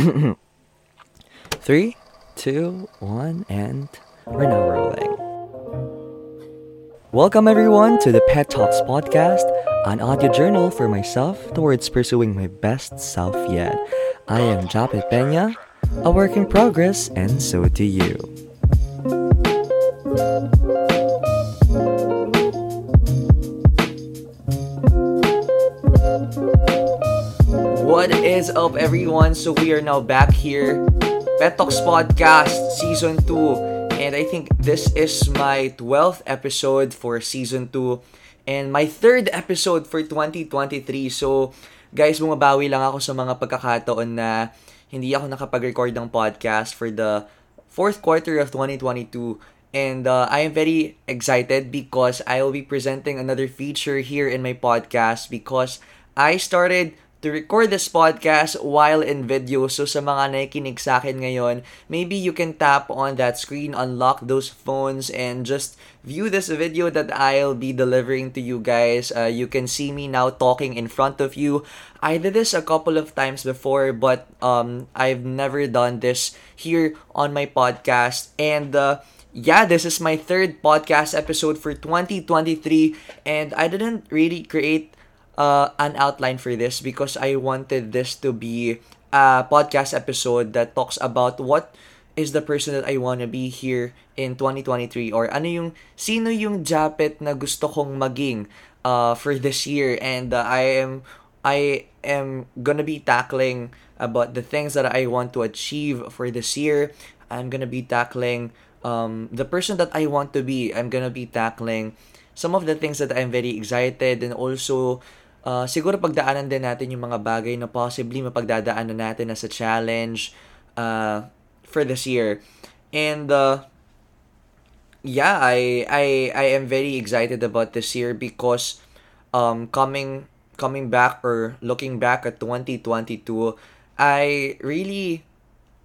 Three, two, one, and we're now rolling. Welcome everyone to the Pet Talks podcast, an audio journal for myself towards pursuing my best self yet. I am Japet Peña, a work in progress, and so do you. What is up, everyone? So, we are now back here, Pet Talks Podcast Season 2. And I think this is my 12th episode for Season 2 and my third episode for 2023. So, guys, bumabawi lang ako sa mga pagkakataon na hindi ako nakapag-record ng podcast for the fourth quarter of 2022. And uh, I am very excited because I will be presenting another feature here in my podcast because I started to record this podcast while in video. So sa mga nakikinig sa akin ngayon, maybe you can tap on that screen, unlock those phones, and just view this video that I'll be delivering to you guys. Uh, you can see me now talking in front of you. I did this a couple of times before, but um, I've never done this here on my podcast. And uh, yeah, this is my third podcast episode for 2023, and I didn't really create uh, an outline for this because I wanted this to be a podcast episode that talks about what is the person that I want to be here in 2023 or ano yung sino yung Japet na gusto kong maging uh, for this year and uh, I am I am gonna be tackling about the things that I want to achieve for this year. I'm gonna be tackling um, the person that I want to be. I'm gonna be tackling some of the things that I'm very excited and also uh, siguro pagdaanan din natin yung mga bagay na possibly mapagdadaanan natin as a challenge uh, for this year. And uh, yeah, I I I am very excited about this year because um coming coming back or looking back at 2022, I really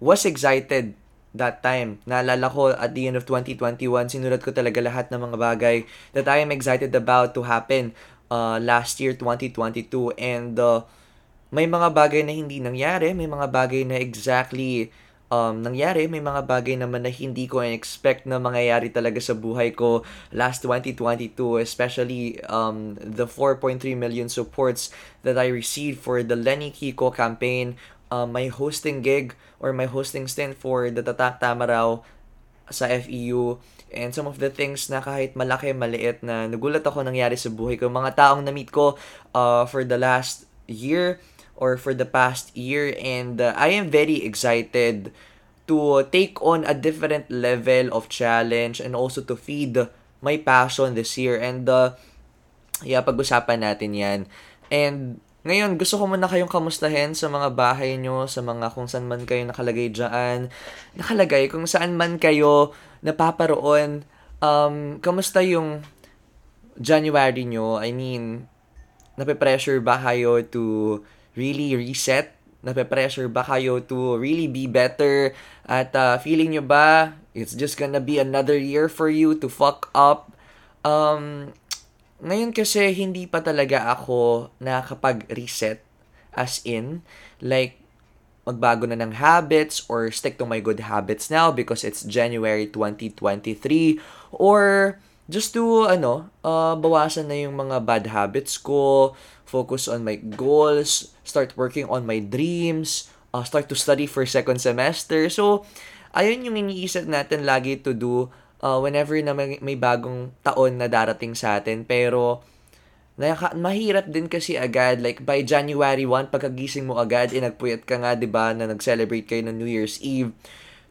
was excited that time. Naalala ko at the end of 2021, sinulat ko talaga lahat ng mga bagay that I am excited about to happen uh, last year 2022 and uh, may mga bagay na hindi nangyari, may mga bagay na exactly um, nangyari, may mga bagay naman na hindi ko expect na mangyayari talaga sa buhay ko last 2022, especially um, the 4.3 million supports that I received for the Lenny Kiko campaign, uh, my hosting gig or my hosting stint for the Tatak Tamaraw sa FEU, and some of the things na kahit malaki, maliit na nagulat ako nangyari sa buhay ko. Mga taong na-meet ko uh, for the last year or for the past year and uh, I am very excited to take on a different level of challenge and also to feed my passion this year and uh, yeah, pag-usapan natin yan. And ngayon, gusto ko muna kayong kamustahin sa mga bahay nyo, sa mga kung saan man kayo nakalagay dyan. Nakalagay, kung saan man kayo napaparoon. Um, kamusta yung January nyo? I mean, nape-pressure ba kayo to really reset? Nape-pressure ba kayo to really be better? At uh, feeling nyo ba it's just gonna be another year for you to fuck up? Um, ngayon kasi hindi pa talaga ako nakakapag-reset as in like magbago na ng habits or stick to my good habits now because it's January 2023 or just to ano uh, bawasan na yung mga bad habits ko focus on my goals start working on my dreams uh, start to study for second semester. So ayun yung iniisip natin lagi to do uh, whenever na may, may bagong taon na darating sa atin. Pero, naka, mahirap din kasi agad. Like, by January 1, pagkagising mo agad, eh, nagpuyat ka nga, di ba, na nag-celebrate kayo ng New Year's Eve.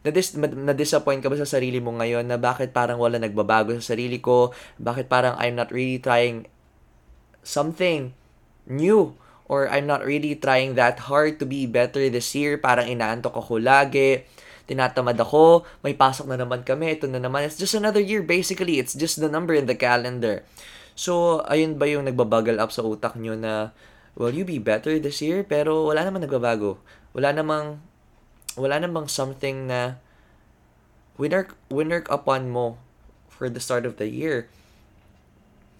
Na-dis- na-disappoint ka ba sa sarili mo ngayon na bakit parang wala nagbabago sa sarili ko? Bakit parang I'm not really trying something new? Or I'm not really trying that hard to be better this year? Parang inaantok ako lagi tinatamad ako, may pasok na naman kami, ito na naman. It's just another year basically. It's just the number in the calendar. So, ayun ba yung nagbabagal up sa utak nyo na will you be better this year? Pero wala naman nagbabago. Wala namang wala namang something na winner winner upon mo for the start of the year.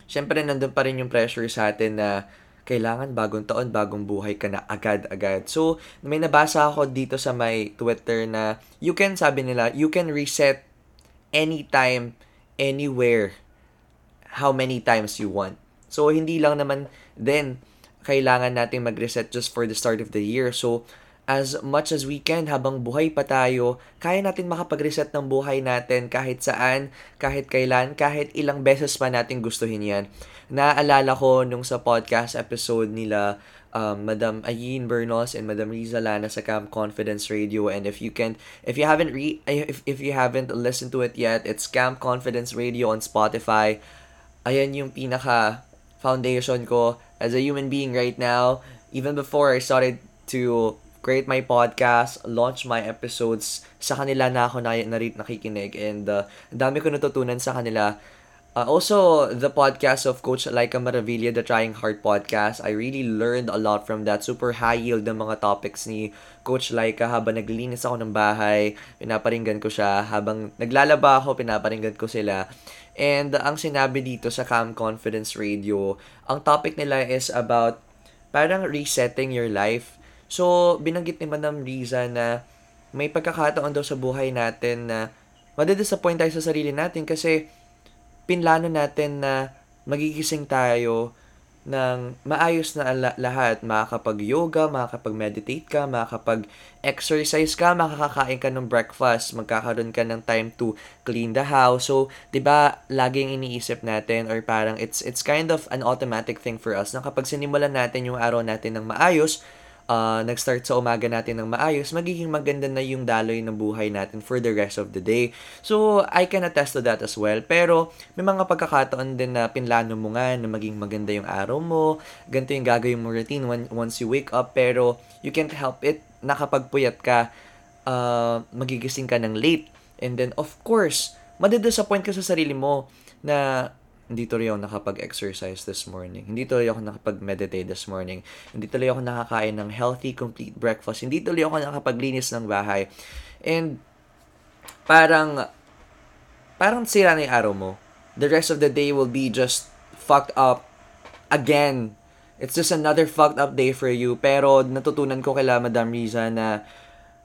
Siyempre, nandun pa rin yung pressure sa atin na kailangan bagong taon, bagong buhay ka na agad-agad. So, may nabasa ako dito sa my Twitter na you can, sabi nila, you can reset anytime, anywhere, how many times you want. So, hindi lang naman then kailangan natin mag-reset just for the start of the year. So, as much as we can habang buhay pa tayo, kaya natin makapag-reset ng buhay natin kahit saan, kahit kailan, kahit ilang beses pa natin gustuhin yan. Naalala ko nung sa podcast episode nila um, Madam Ayin Bernos and Madam Riza Lana sa Camp Confidence Radio. And if you can if you haven't re if, if you haven't listened to it yet it's Camp Confidence Radio on Spotify. Ayan yung pinaka foundation ko as a human being right now. Even before I started to create my podcast, launch my episodes. Sa kanila na ako na, na nakikinig and uh, dami ko natutunan sa kanila. Uh, also, the podcast of Coach Laika Maravilla, the Trying Hard podcast, I really learned a lot from that. Super high yield ng mga topics ni Coach Laika habang naglilinis ako ng bahay, pinaparinggan ko siya. Habang naglalaba ako, pinaparinggan ko sila. And uh, ang sinabi dito sa Cam Confidence Radio, ang topic nila is about parang resetting your life So, binanggit ni Madam Riza na may pagkakataon daw sa buhay natin na madidisappoint tayo sa sarili natin kasi pinlano natin na magigising tayo ng maayos na lahat. Makakapag-yoga, makakapag-meditate ka, makakapag-exercise ka, makakakain ka ng breakfast, magkakaroon ka ng time to clean the house. So, 'di ba, laging iniisip natin or parang it's it's kind of an automatic thing for us na kapag sinimulan natin yung araw natin ng maayos, uh, nag-start sa umaga natin ng maayos, magiging maganda na yung daloy ng buhay natin for the rest of the day. So, I can attest to that as well. Pero, may mga pagkakataon din na pinlano mo nga na maging maganda yung araw mo, ganito yung gagawin mo routine when, once you wake up, pero you can't help it, nakapagpuyat ka, uh, magigising ka ng late. And then, of course, madidisappoint ka sa sarili mo na hindi tuloy ako nakapag-exercise this morning. Hindi tuloy ako nakapag-meditate this morning. Hindi tuloy ako nakakain ng healthy, complete breakfast. Hindi tuloy ako nakapaglinis ng bahay. And, parang, parang sira na yung araw mo. The rest of the day will be just fucked up again. It's just another fucked up day for you. Pero, natutunan ko kay Madam Riza na,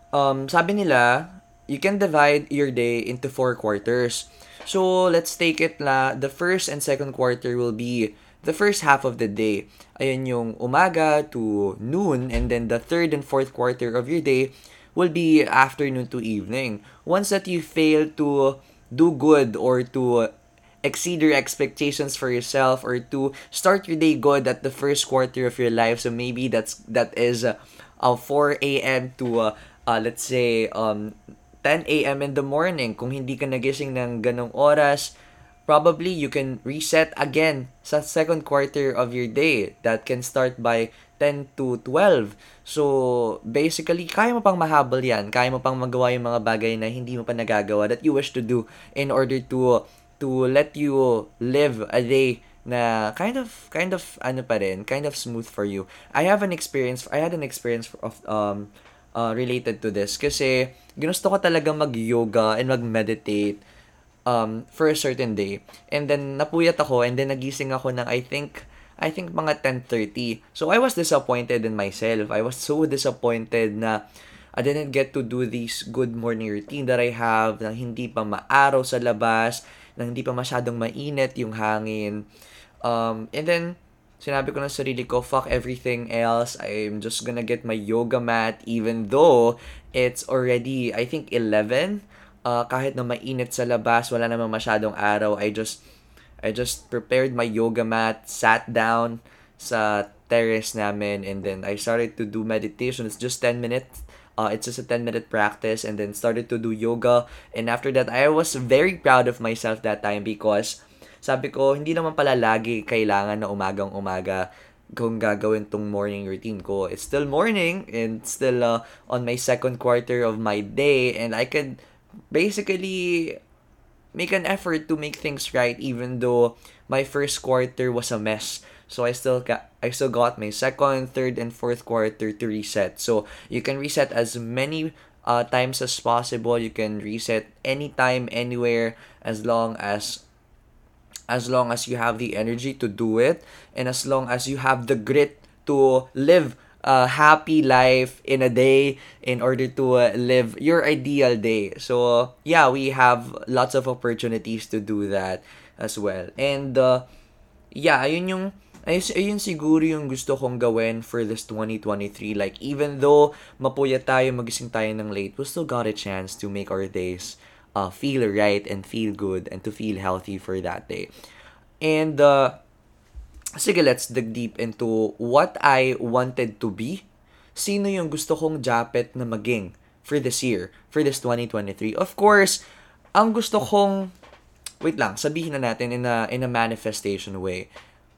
um, sabi nila, you can divide your day into four quarters. So, let's take it la, the first and second quarter will be the first half of the day. Ayun yung umaga to noon and then the third and fourth quarter of your day will be afternoon to evening. Once that you fail to do good or to exceed your expectations for yourself or to start your day good at the first quarter of your life so maybe that's that is uh, uh 4 a.m. to uh, uh, let's say um 10 a.m. in the morning. Kung hindi ka nagising ng ganong oras, probably you can reset again sa second quarter of your day. That can start by 10 to 12. So, basically, kaya mo pang mahabol yan. Kaya mo pang magawa yung mga bagay na hindi mo pa nagagawa that you wish to do in order to to let you live a day na kind of kind of ano pa rin, kind of smooth for you. I have an experience I had an experience of um uh, related to this kasi ginusto ko talaga mag-yoga and mag-meditate um, for a certain day. And then, napuyat ako and then nagising ako ng I think, I think mga 10.30. So, I was disappointed in myself. I was so disappointed na I didn't get to do this good morning routine that I have, na hindi pa maaraw sa labas, na hindi pa masyadong mainit yung hangin. Um, and then, sinabi ko na sarili ko, fuck everything else. I'm just gonna get my yoga mat even though it's already, I think, 11. Uh, kahit na mainit sa labas, wala namang masyadong araw, I just, I just prepared my yoga mat, sat down sa terrace namin, and then I started to do meditation. It's just 10 minutes. Uh, it's just a 10 minute practice and then started to do yoga and after that I was very proud of myself that time because sabi ko, hindi naman pala lagi kailangan na umagang umaga kung gagawin tong morning routine ko. It's still morning and still uh, on my second quarter of my day and I could basically make an effort to make things right even though my first quarter was a mess. So I still got I still got my second, third and fourth quarter to reset. So you can reset as many uh, times as possible. You can reset anytime anywhere as long as as long as you have the energy to do it and as long as you have the grit to live a happy life in a day in order to uh, live your ideal day. So, yeah, we have lots of opportunities to do that as well. And, uh, yeah, ayun yung, ayun, ayun siguro yung gusto kong gawin for this 2023. Like, even though mapuyat tayo, magising tayo ng late, we still got a chance to make our days uh, feel right and feel good and to feel healthy for that day. And, uh, sige, let's dig deep into what I wanted to be. Sino yung gusto kong Japet na maging for this year, for this 2023? Of course, ang gusto kong wait lang, sabihin na natin in a in a manifestation way.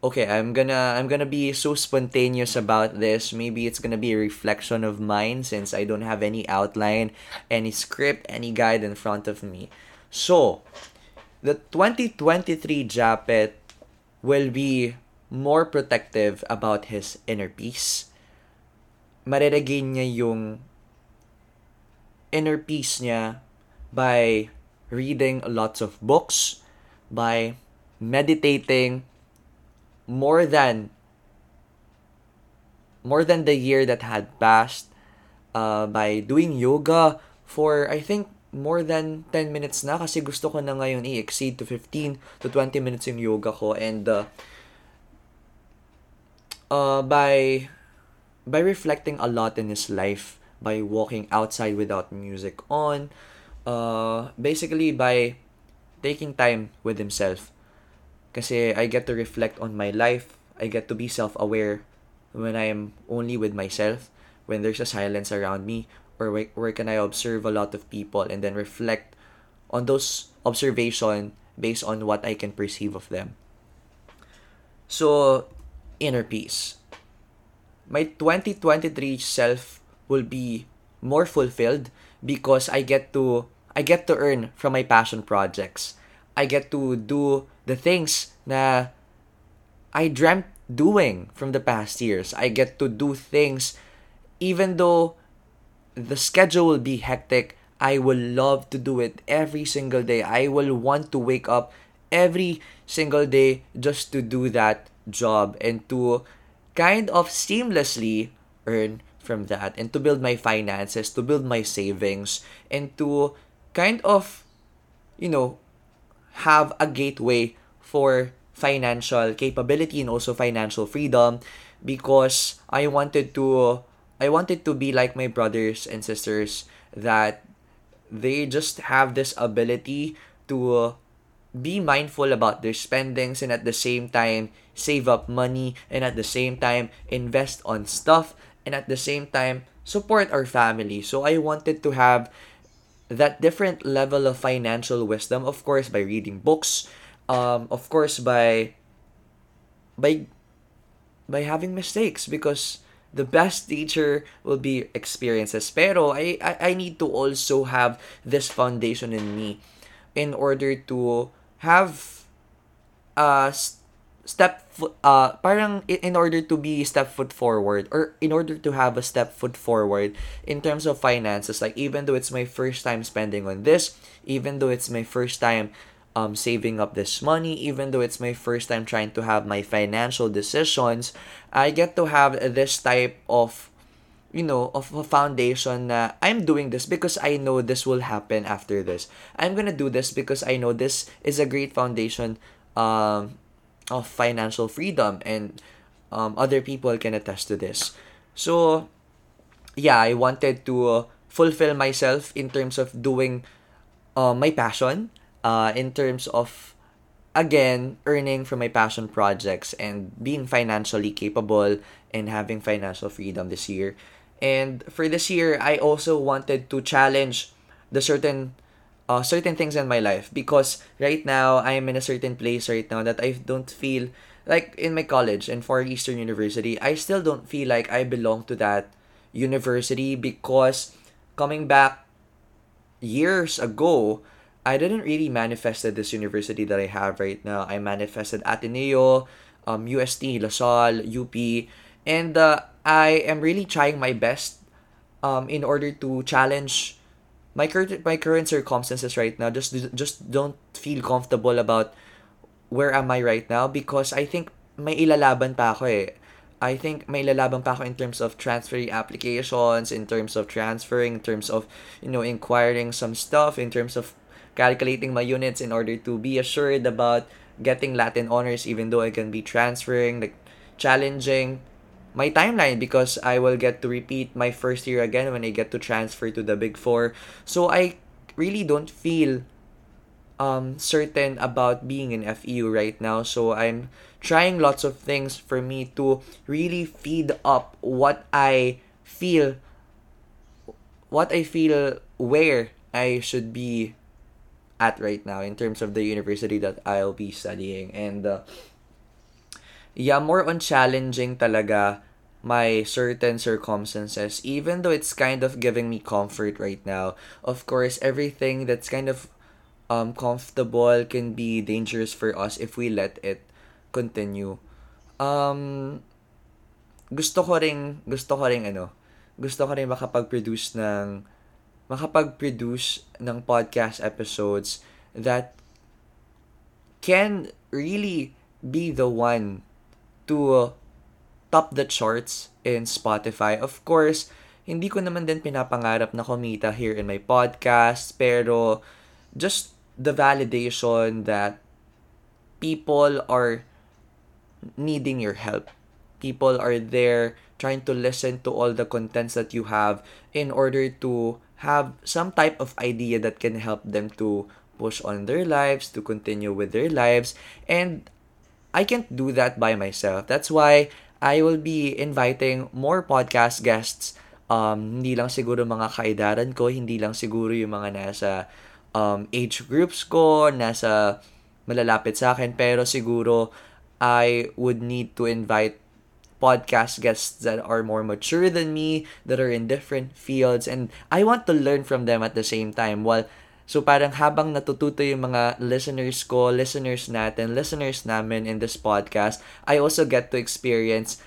Okay, I'm gonna I'm gonna be so spontaneous about this. Maybe it's gonna be a reflection of mine since I don't have any outline, any script, any guide in front of me. So, the 2023 Japet will be more protective about his inner peace. Mareregain niya yung inner peace niya by reading lots of books, by meditating more than more than the year that had passed, uh, by doing yoga for I think more than 10 minutes na kasi gusto ko na ngayon i-exceed to 15 to 20 minutes yung yoga ko. And uh, uh, by by reflecting a lot in his life by walking outside without music on uh, basically by taking time with himself kasi I get to reflect on my life I get to be self-aware when I am only with myself when there's a silence around me or where, where can I observe a lot of people and then reflect on those observation based on what I can perceive of them so inner peace. My 2023 self will be more fulfilled because I get to I get to earn from my passion projects. I get to do the things na I dreamt doing from the past years. I get to do things even though the schedule will be hectic. I will love to do it every single day. I will want to wake up every single day just to do that job and to kind of seamlessly earn from that and to build my finances, to build my savings, and to kind of, you know, have a gateway for financial capability and also financial freedom because I wanted to I wanted to be like my brothers and sisters that they just have this ability to be mindful about their spendings and at the same time save up money and at the same time invest on stuff and at the same time support our family. So I wanted to have that different level of financial wisdom of course by reading books um of course by by by having mistakes because the best teacher will be experiences. Pero I, I I need to also have this foundation in me in order to have a step uh parang in order to be step foot forward or in order to have a step foot forward in terms of finances like even though it's my first time spending on this even though it's my first time um saving up this money even though it's my first time trying to have my financial decisions i get to have this type of you know, of a foundation na I'm doing this because I know this will happen after this. I'm gonna do this because I know this is a great foundation um, of financial freedom and um, other people can attest to this. So, yeah, I wanted to uh, fulfill myself in terms of doing uh, my passion, uh, in terms of again earning from my passion projects and being financially capable and having financial freedom this year. And for this year, I also wanted to challenge the certain uh, certain things in my life because right now I am in a certain place right now that I don't feel like in my college in Far Eastern University, I still don't feel like I belong to that university because coming back years ago, I didn't really manifested this university that I have right now. I manifested Ateneo, um, UST, LaSalle, UP, and uh, I am really trying my best um, in order to challenge my current my current circumstances right now. Just just don't feel comfortable about where am I right now because I think may ilalaban pa ako eh. I think may ilalaban pa ako in terms of transferring applications, in terms of transferring, in terms of, you know, inquiring some stuff, in terms of calculating my units in order to be assured about getting Latin honors even though I can be transferring, like challenging my timeline because I will get to repeat my first year again when I get to transfer to the Big Four. So I really don't feel um, certain about being in FEU right now. So I'm trying lots of things for me to really feed up what I feel what I feel where I should be at right now in terms of the university that I'll be studying and uh, yeah more on challenging talaga my certain circumstances even though it's kind of giving me comfort right now. Of course everything that's kind of um comfortable can be dangerous for us if we let it continue. Um gusto ko ring gusto ko ring ano gusto ko ring makapag-produce ng makapag-produce ng podcast episodes that can really be the one to top the charts in Spotify. Of course, hindi ko naman din pinapangarap na kumita here in my podcast, pero just the validation that people are needing your help. People are there trying to listen to all the contents that you have in order to have some type of idea that can help them to push on their lives, to continue with their lives. And I can't do that by myself. That's why I will be inviting more podcast guests. Um, hindi lang siguro mga kaedaran ko, hindi lang siguro yung mga nasa um, age groups ko, nasa malalapit sa akin, pero siguro I would need to invite podcast guests that are more mature than me, that are in different fields, and I want to learn from them at the same time. While So parang habang natututo yung mga listeners ko, listeners natin, listeners namin in this podcast, I also get to experience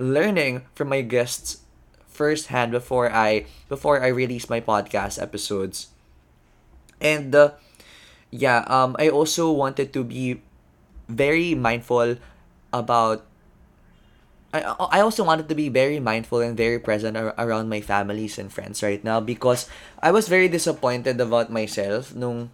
learning from my guests firsthand before I before I release my podcast episodes. And uh, yeah, um I also wanted to be very mindful about I, I also wanted to be very mindful and very present ar- around my families and friends right now because I was very disappointed about myself nung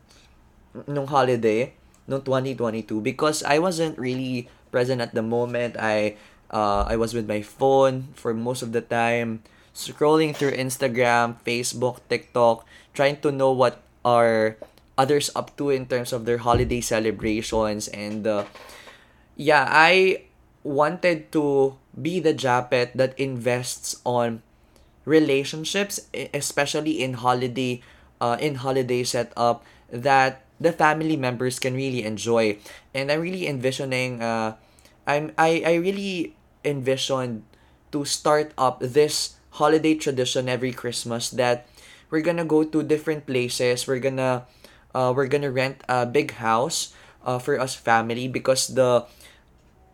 nung holiday nung 2022 because I wasn't really present at the moment. I uh, I was with my phone for most of the time, scrolling through Instagram, Facebook, TikTok, trying to know what are others up to in terms of their holiday celebrations and uh, yeah, I wanted to be the Japet that invests on relationships, especially in holiday, uh, in holiday setup that the family members can really enjoy. And I'm really envisioning, uh, I'm I I really envisioned to start up this holiday tradition every Christmas that we're gonna go to different places. We're gonna uh, we're gonna rent a big house uh, for us family because the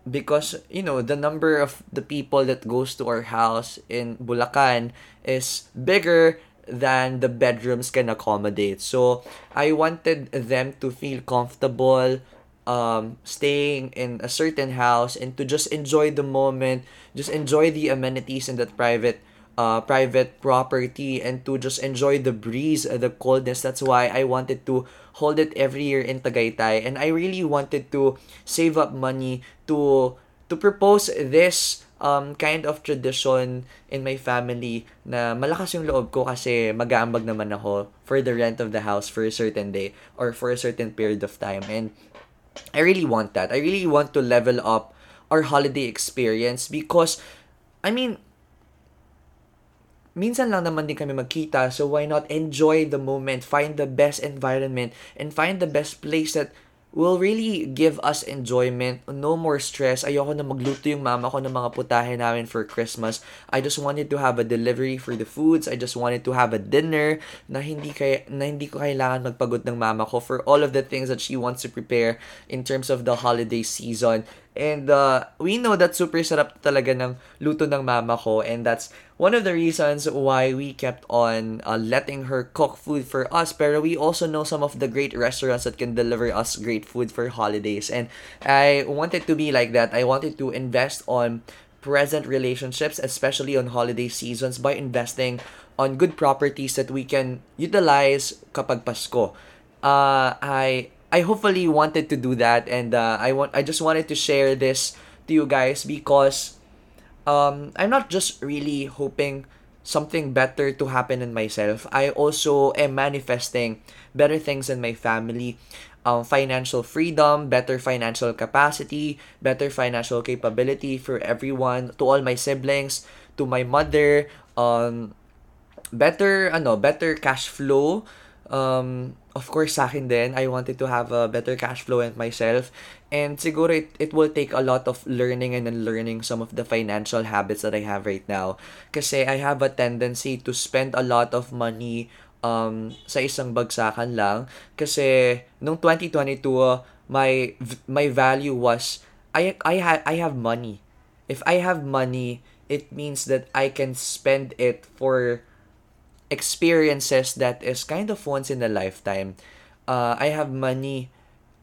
because you know the number of the people that goes to our house in Bulacan is bigger than the bedrooms can accommodate. So I wanted them to feel comfortable um staying in a certain house and to just enjoy the moment, just enjoy the amenities in that private uh, private property and to just enjoy the breeze, uh, the coldness. That's why I wanted to hold it every year in Tagaytay and I really wanted to save up money to to propose this um, kind of tradition in my family na malakas yung loob ko kasi mag-aambag naman ako for the rent of the house for a certain day or for a certain period of time and I really want that. I really want to level up our holiday experience because I mean minsan lang naman din kami magkita, so why not enjoy the moment, find the best environment, and find the best place that will really give us enjoyment, no more stress. Ayoko na magluto yung mama ko ng mga putahe namin for Christmas. I just wanted to have a delivery for the foods. I just wanted to have a dinner na hindi kay na hindi ko kailangan magpagod ng mama ko for all of the things that she wants to prepare in terms of the holiday season. And uh, we know that super sarap talaga ng luto ng mama ko. And that's one of the reasons why we kept on uh, letting her cook food for us. Pero we also know some of the great restaurants that can deliver us great food for holidays. And I wanted to be like that. I wanted to invest on present relationships, especially on holiday seasons, by investing on good properties that we can utilize kapag Pasko. Uh, I I hopefully wanted to do that, and uh, I want I just wanted to share this to you guys because um, I'm not just really hoping something better to happen in myself. I also am manifesting better things in my family. Um, financial freedom, better financial capacity, better financial capability for everyone, to all my siblings, to my mother, um, better, ano, better cash flow, um, of course, sa akin din, I wanted to have a better cash flow and myself. And siguro it, it will take a lot of learning and unlearning some of the financial habits that I have right now. Kasi I have a tendency to spend a lot of money um, sa isang bagsakan lang. Kasi nung 2022, my my value was I I ha- I have money. If I have money, it means that I can spend it for experiences that is kind of once in a lifetime. Uh, I have money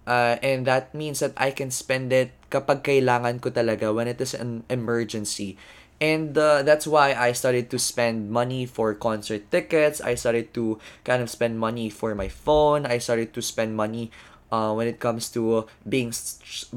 uh, and that means that I can spend it kapag kailangan ko talaga when it is an emergency. And uh, that's why I started to spend money for concert tickets. I started to kind of spend money for my phone. I started to spend money uh, when it comes to being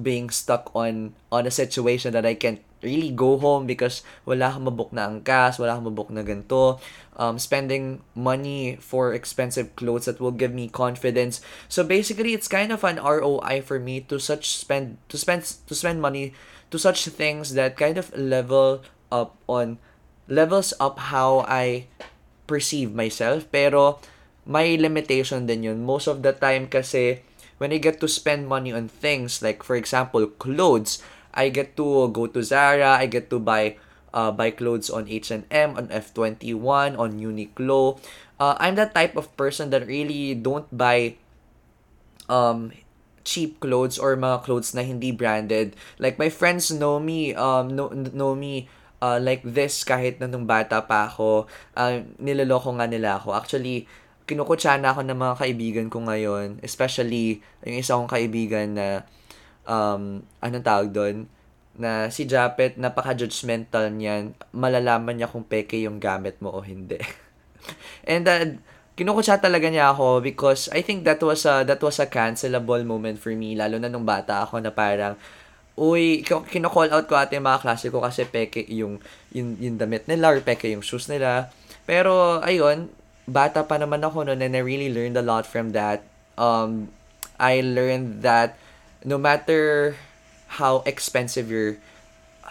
being stuck on on a situation that I can't really go home because wala kang mabook na angkas, wala kang mabook na ganito. Um, spending money for expensive clothes that will give me confidence. So basically, it's kind of an ROI for me to such spend to spend to spend money to such things that kind of level up on levels up how I perceive myself. Pero may limitation din yun. Most of the time kasi when I get to spend money on things like for example clothes, I get to go to Zara, I get to buy uh, buy clothes on H&M, on F21, on Uniqlo. Uh, I'm that type of person that really don't buy um cheap clothes or mga clothes na hindi branded. Like my friends know me um know, know me uh, like this kahit na nung bata pa ako. Uh, niloloko nga nila ako. Actually, kinukutsa na ako ng mga kaibigan ko ngayon. Especially, yung isa kong kaibigan na um, anong tawag doon, na si Japet, napaka-judgmental niyan, malalaman niya kung peke yung gamit mo o hindi. And uh, kinukutsa talaga niya ako because I think that was a, that was a cancelable moment for me, lalo na nung bata ako na parang, uy, kino-call out ko ate mga klase ko kasi peke yung, yung, yung damit nila or peke yung shoes nila. Pero, ayun, bata pa naman ako noon and I really learned a lot from that. Um, I learned that no matter how expensive your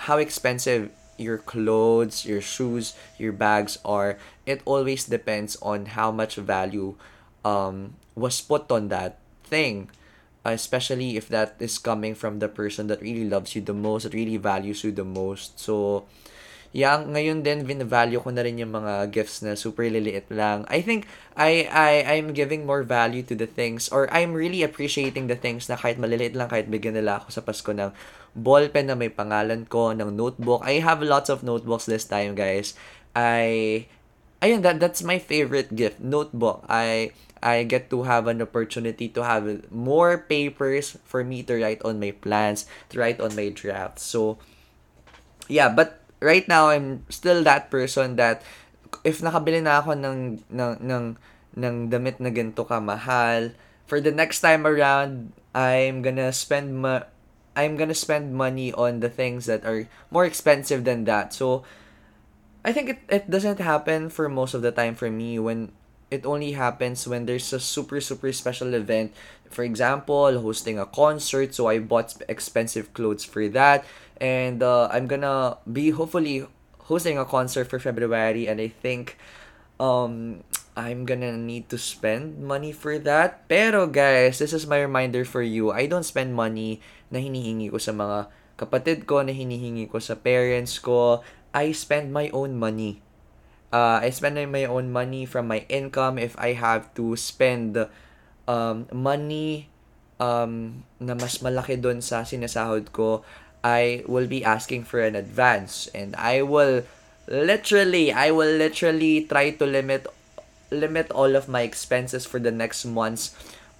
how expensive your clothes, your shoes, your bags are, it always depends on how much value um, was put on that thing. Especially if that is coming from the person that really loves you the most, that really values you the most. So, yeah, ngayon din, vin-value ko na rin yung mga gifts na super liliit lang. I think I, I, I'm giving more value to the things or I'm really appreciating the things na kahit maliliit lang, kahit bigyan nila ako sa Pasko ng ballpen na may pangalan ko, ng notebook. I have lots of notebooks this time, guys. I, ayun, that, that's my favorite gift, notebook. I, I get to have an opportunity to have more papers for me to write on my plans, to write on my drafts. So, yeah, but right now I'm still that person that if nakabili na ako ng ng ng ng damit na ganito kamahal, for the next time around, I'm gonna spend ma I'm gonna spend money on the things that are more expensive than that. So I think it, it doesn't happen for most of the time for me when it only happens when there's a super super special event. For example, hosting a concert, so I bought expensive clothes for that and uh, I'm gonna be hopefully hosting a concert for February, and I think um, I'm gonna need to spend money for that. Pero guys, this is my reminder for you. I don't spend money na hinihingi ko sa mga kapatid ko, na hinihingi ko sa parents ko. I spend my own money. Uh, I spend my own money from my income if I have to spend um, money um, na mas malaki doon sa sinasahod ko I will be asking for an advance. And I will literally I will literally try to limit limit all of my expenses for the next months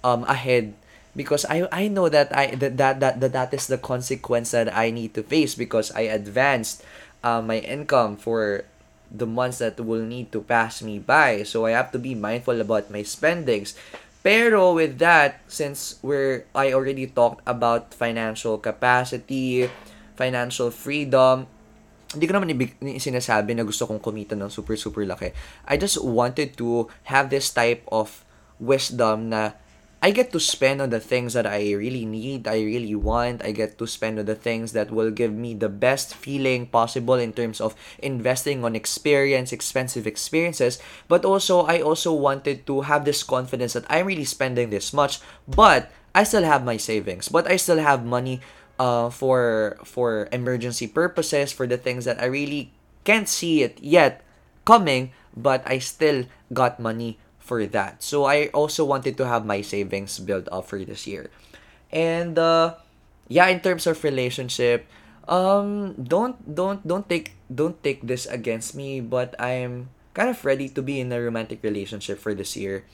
um ahead. Because I I know that I that that that, that, is the consequence that I need to face because I advanced uh, my income for the months that will need to pass me by. So I have to be mindful about my spendings Pero with that, since we're I already talked about financial capacity, financial freedom, hindi ko naman ibig, sinasabi na gusto kong kumita ng super super laki. I just wanted to have this type of wisdom na I get to spend on the things that I really need, I really want. I get to spend on the things that will give me the best feeling possible in terms of investing on experience, expensive experiences. But also, I also wanted to have this confidence that I'm really spending this much, but I still have my savings, but I still have money uh, for for emergency purposes, for the things that I really can't see it yet coming, but I still got money for that. So I also wanted to have my savings built up for this year. And uh yeah, in terms of relationship, um don't don't don't take don't take this against me, but I'm kind of ready to be in a romantic relationship for this year.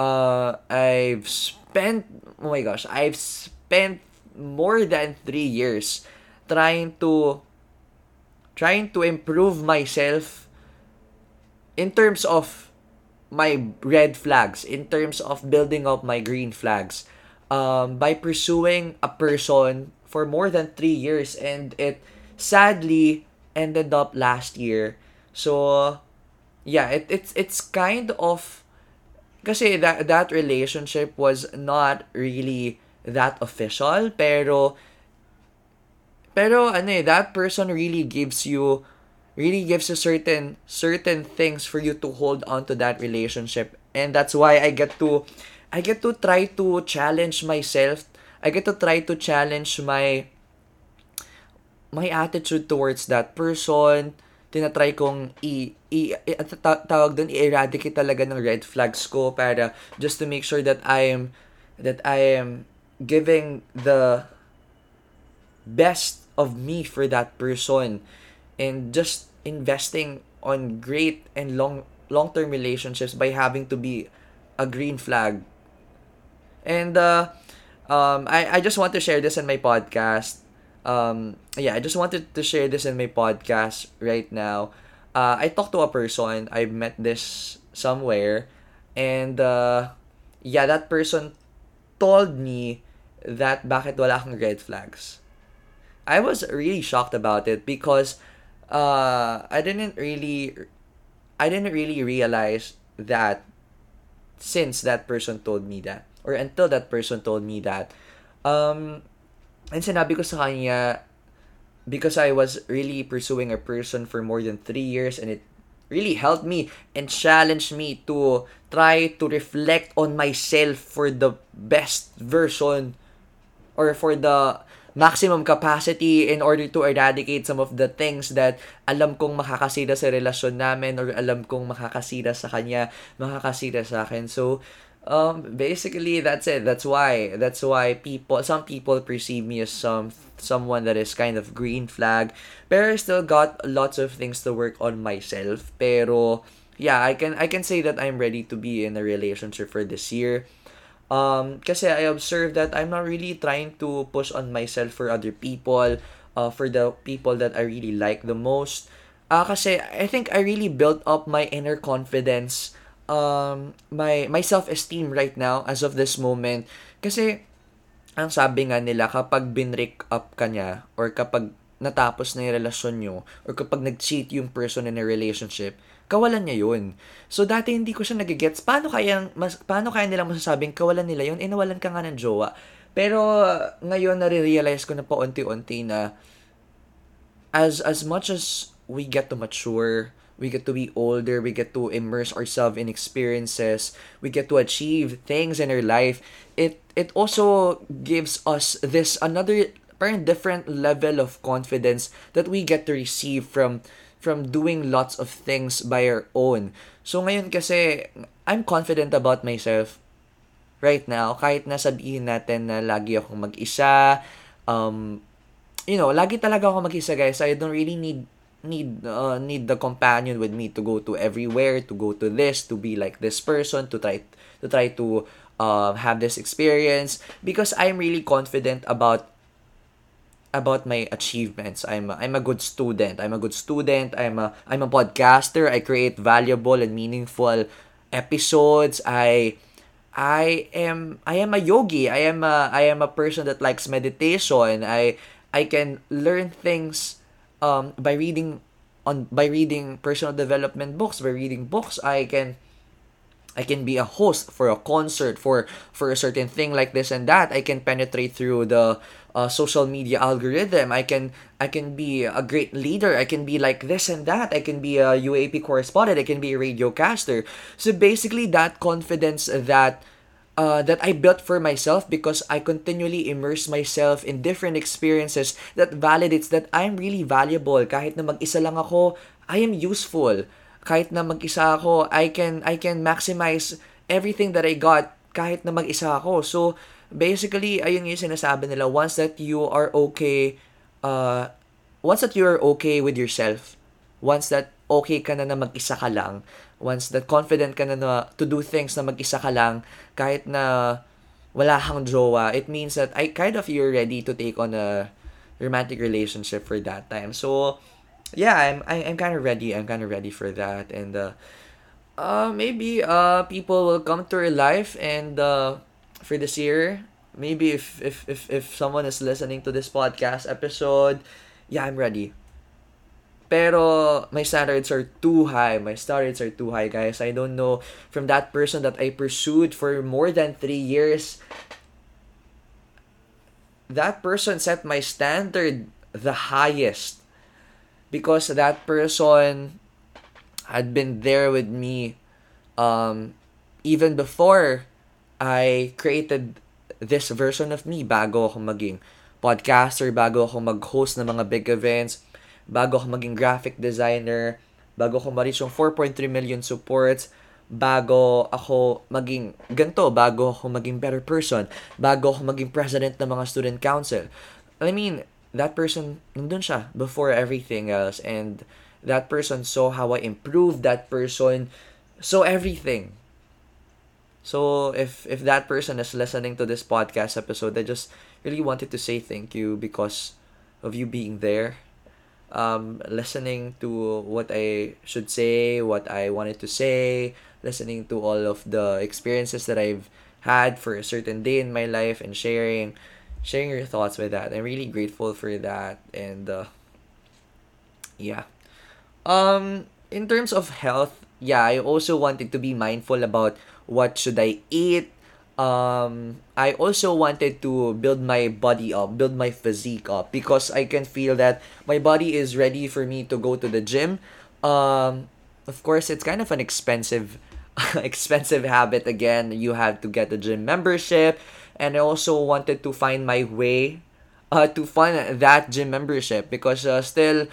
Uh I've spent oh my gosh, I've spent more than 3 years trying to trying to improve myself in terms of my red flags in terms of building up my green flags um, by pursuing a person for more than three years and it sadly ended up last year. So yeah it, it's it's kind of kasi that that relationship was not really that official pero pero ano eh that person really gives you really gives you certain certain things for you to hold on to that relationship. And that's why I get to I get to try to challenge myself. I get to try to challenge my my attitude towards that person. Tinatry kong i, i, i tawag doon i-eradicate talaga ng red flags ko para just to make sure that I am that I am giving the best of me for that person and just investing on great and long long-term relationships by having to be a green flag. And uh, um, I, I just want to share this in my podcast. Um, yeah, I just wanted to share this in my podcast right now. Uh, I talked to a person. I met this somewhere. And uh, yeah, that person told me that bakit wala kang red flags. I was really shocked about it because uh, I didn't really, I didn't really realize that since that person told me that or until that person told me that um and sinabi ko sa kanya because I was really pursuing a person for more than three years and it really helped me and challenged me to try to reflect on myself for the best version or for the maximum capacity in order to eradicate some of the things that alam kong makakasira sa relasyon namin or alam kong makakasira sa kanya, makakasira sa akin. So, um, basically, that's it. That's why, that's why people, some people perceive me as some, someone that is kind of green flag. Pero I still got lots of things to work on myself. Pero, yeah, I can, I can say that I'm ready to be in a relationship for this year. Um, kasi I observe that I'm not really trying to push on myself for other people, uh, for the people that I really like the most. Uh, kasi I think I really built up my inner confidence, um, my, my self-esteem right now as of this moment. Kasi, ang sabi nga nila, kapag binrick up ka niya, or kapag natapos na yung relasyon nyo, or kapag nag-cheat yung person in a relationship, kawalan niya yun. So, dati hindi ko siya nagigets. Paano kaya, mas, paano kaya nila masasabing kawalan nila yun? Eh, nawalan ka nga ng jowa. Pero, ngayon, nare-realize ko na po unti-unti na as, as much as we get to mature, we get to be older, we get to immerse ourselves in experiences, we get to achieve things in our life, it, it also gives us this another parang different level of confidence that we get to receive from from doing lots of things by our own. So ngayon kasi, I'm confident about myself right now. Kahit na sabihin natin na lagi akong mag-isa, um, you know, lagi talaga ako mag-isa guys. I don't really need need uh, need the companion with me to go to everywhere, to go to this, to be like this person, to try to try to uh, have this experience because I'm really confident about about my achievements. I'm a, I'm a good student. I'm a good student. I'm a I'm a podcaster. I create valuable and meaningful episodes. I I am I am a yogi. I am a I am a person that likes meditation. I I can learn things um, by reading on by reading personal development books. By reading books, I can I can be a host for a concert for for a certain thing like this and that. I can penetrate through the uh, social media algorithm. I can I can be a great leader. I can be like this and that. I can be a UAP correspondent. I can be a radio caster. So basically, that confidence that uh, that I built for myself because I continually immerse myself in different experiences that validates that I'm really valuable. Kahit na mag-isa lang ako, I am useful. Kahit na mag-isa ako, I can I can maximize everything that I got kahit na mag-isa ako. So, basically, ayun yung sinasabi nila, once that you are okay, uh, once that you are okay with yourself, once that okay ka na na mag-isa ka lang, once that confident ka na, na to do things na mag-isa ka lang, kahit na wala kang jowa, it means that I kind of you're ready to take on a romantic relationship for that time. So, yeah, I'm I, I'm kind of ready. I'm kind of ready for that, and uh, uh, maybe uh people will come to your life and uh for this year. Maybe if if if if someone is listening to this podcast episode, yeah, I'm ready. Pero my standards are too high. My standards are too high, guys. I don't know from that person that I pursued for more than three years. That person set my standard the highest because that person had been there with me um, even before I created this version of me bago ako maging podcaster, bago ako mag-host ng mga big events, bago ako maging graphic designer, bago ako ma-reach yung 4.3 million supports, bago ako maging ganto, bago ako maging better person, bago ako maging president ng mga student council. I mean, that person, nandun siya before everything else. And that person saw how I improved that person, saw everything. So if if that person is listening to this podcast episode, I just really wanted to say thank you because of you being there um, listening to what I should say, what I wanted to say, listening to all of the experiences that I've had for a certain day in my life and sharing sharing your thoughts with that. I'm really grateful for that and uh, yeah. Um in terms of health, yeah, I also wanted to be mindful about what should I eat, um I also wanted to build my body up, build my physique up because I can feel that my body is ready for me to go to the gym. Um of course it's kind of an expensive expensive habit again. You have to get a gym membership and I also wanted to find my way uh to fund that gym membership because uh, still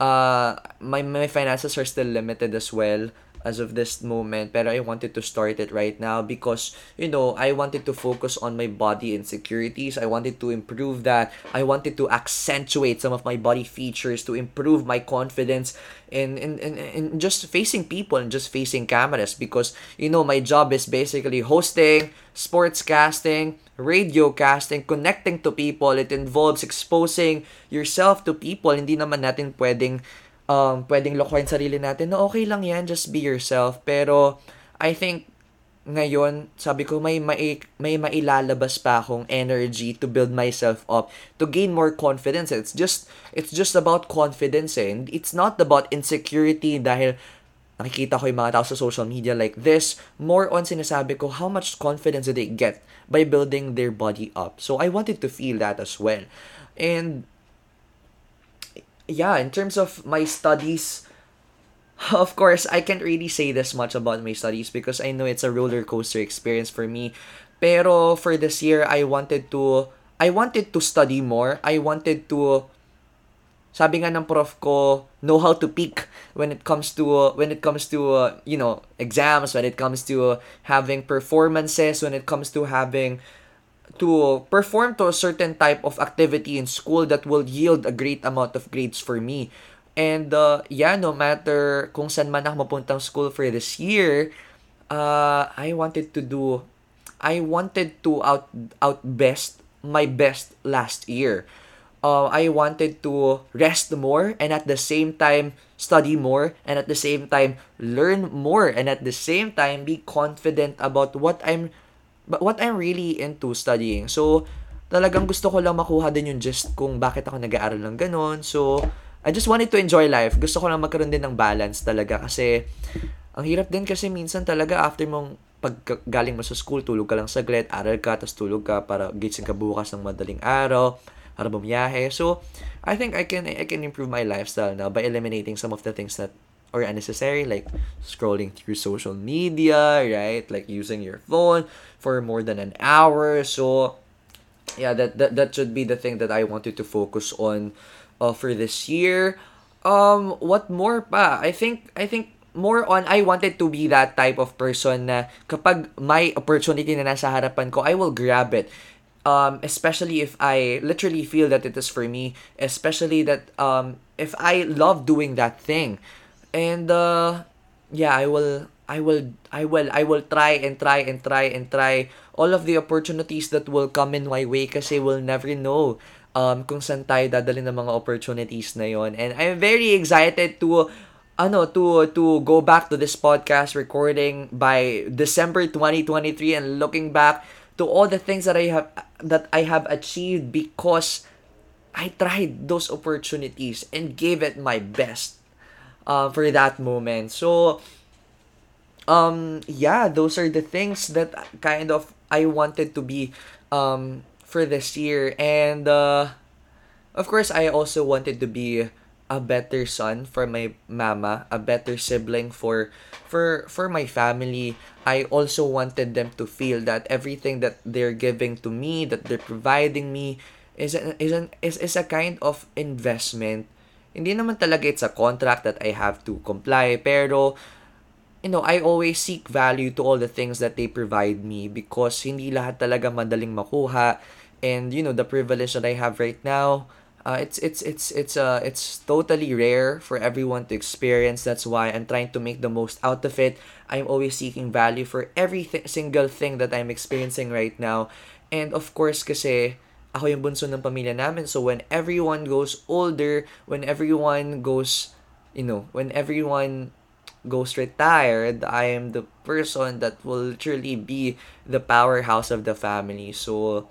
uh my my finances are still limited as well as of this moment but I wanted to start it right now because you know I wanted to focus on my body insecurities. I wanted to improve that. I wanted to accentuate some of my body features to improve my confidence in in, in, in just facing people and just facing cameras because you know my job is basically hosting sports casting radio casting connecting to people. It involves exposing yourself to people. Hindi naman natin pwedeng um, pwedeng lokohin sarili natin na okay lang yan, just be yourself. Pero, I think, ngayon, sabi ko, may, may, may mailalabas pa akong energy to build myself up, to gain more confidence. It's just, it's just about confidence eh. And it's not about insecurity dahil nakikita ko yung mga tao sa social media like this. More on sinasabi ko, how much confidence do they get by building their body up? So, I wanted to feel that as well. And, yeah, in terms of my studies, of course, I can't really say this much about my studies because I know it's a roller coaster experience for me. Pero for this year, I wanted to I wanted to study more. I wanted to sabi nga ng prof ko, know how to peak when it comes to uh, when it comes to uh, you know, exams, when it comes to uh, having performances, when it comes to having to perform to a certain type of activity in school that will yield a great amount of grades for me. And uh, yeah, no matter kung saan man ako mapuntang school for this year, uh, I wanted to do, I wanted to out out best my best last year. Uh, I wanted to rest more and at the same time study more and at the same time learn more and at the same time be confident about what I'm but what I'm really into studying. So talagang gusto ko lang makuha din yung gist kung bakit ako nag-aaral ng ganun. So I just wanted to enjoy life. Gusto ko lang magkaroon din ng balance talaga kasi ang hirap din kasi minsan talaga after mong pag galing mo sa school, tulog ka lang saglit, aral ka, tapos tulog ka para gising ka bukas ng madaling araw, para bumiyahe. So, I think I can I can improve my lifestyle now by eliminating some of the things that are unnecessary, like scrolling through social media, right? Like using your phone for more than an hour. So, yeah, that that, that should be the thing that I wanted to focus on uh, for this year. Um, what more pa? I think I think more on I wanted to be that type of person na kapag may opportunity na nasa harapan ko, I will grab it. Um, especially if I literally feel that it is for me, especially that um, if I love doing that thing. And uh, yeah, I will I will I will I will try and try and try and try all of the opportunities that will come in my way kasi we'll never know um, kung saan tayo dadalhin ng mga opportunities na yon. And I'm very excited to ano to to go back to this podcast recording by December 2023 and looking back to all the things that I have that I have achieved because I tried those opportunities and gave it my best uh, for that moment. So um yeah, those are the things that kind of I wanted to be um for this year. And uh, of course, I also wanted to be a better son for my mama, a better sibling for for for my family. I also wanted them to feel that everything that they're giving to me, that they're providing me, is an, is an, is, is a kind of investment. Hindi naman talaga it's a contract that I have to comply, pero you know, I always seek value to all the things that they provide me because hindi lahat talaga madaling makuha. And you know the privilege that I have right now uh, it's it's it's it's uh it's totally rare for everyone to experience. That's why I'm trying to make the most out of it. I'm always seeking value for every th- single thing that I'm experiencing right now. And of course kasi ako yung bunso ng pamilya namin so when everyone goes older when everyone goes you know when everyone goes retired I am the person that will literally be the powerhouse of the family so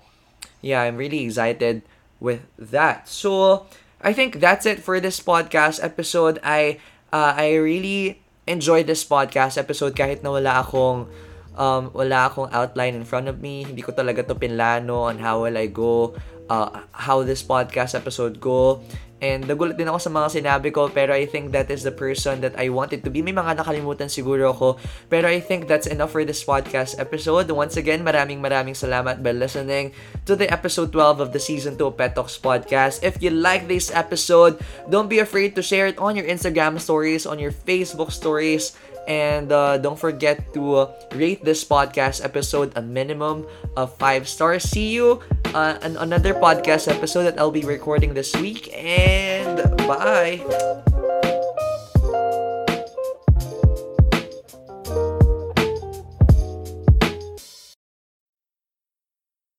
yeah, I'm really excited with that. So, I think that's it for this podcast episode. I uh, I really enjoyed this podcast episode kahit na wala akong um, wala akong outline in front of me. Hindi ko talaga to pinlano on how will I go, uh, how this podcast episode go. And nagulat din ako sa mga sinabi ko, pero I think that is the person that I wanted to be. May mga nakalimutan siguro ako, pero I think that's enough for this podcast episode. Once again, maraming maraming salamat by listening to the episode 12 of the season 2 of Pet Talks podcast. If you like this episode, don't be afraid to share it on your Instagram stories, on your Facebook stories, And uh, don't forget to uh, rate this podcast episode a minimum of five stars. See you uh, on another podcast episode that I'll be recording this week. And bye.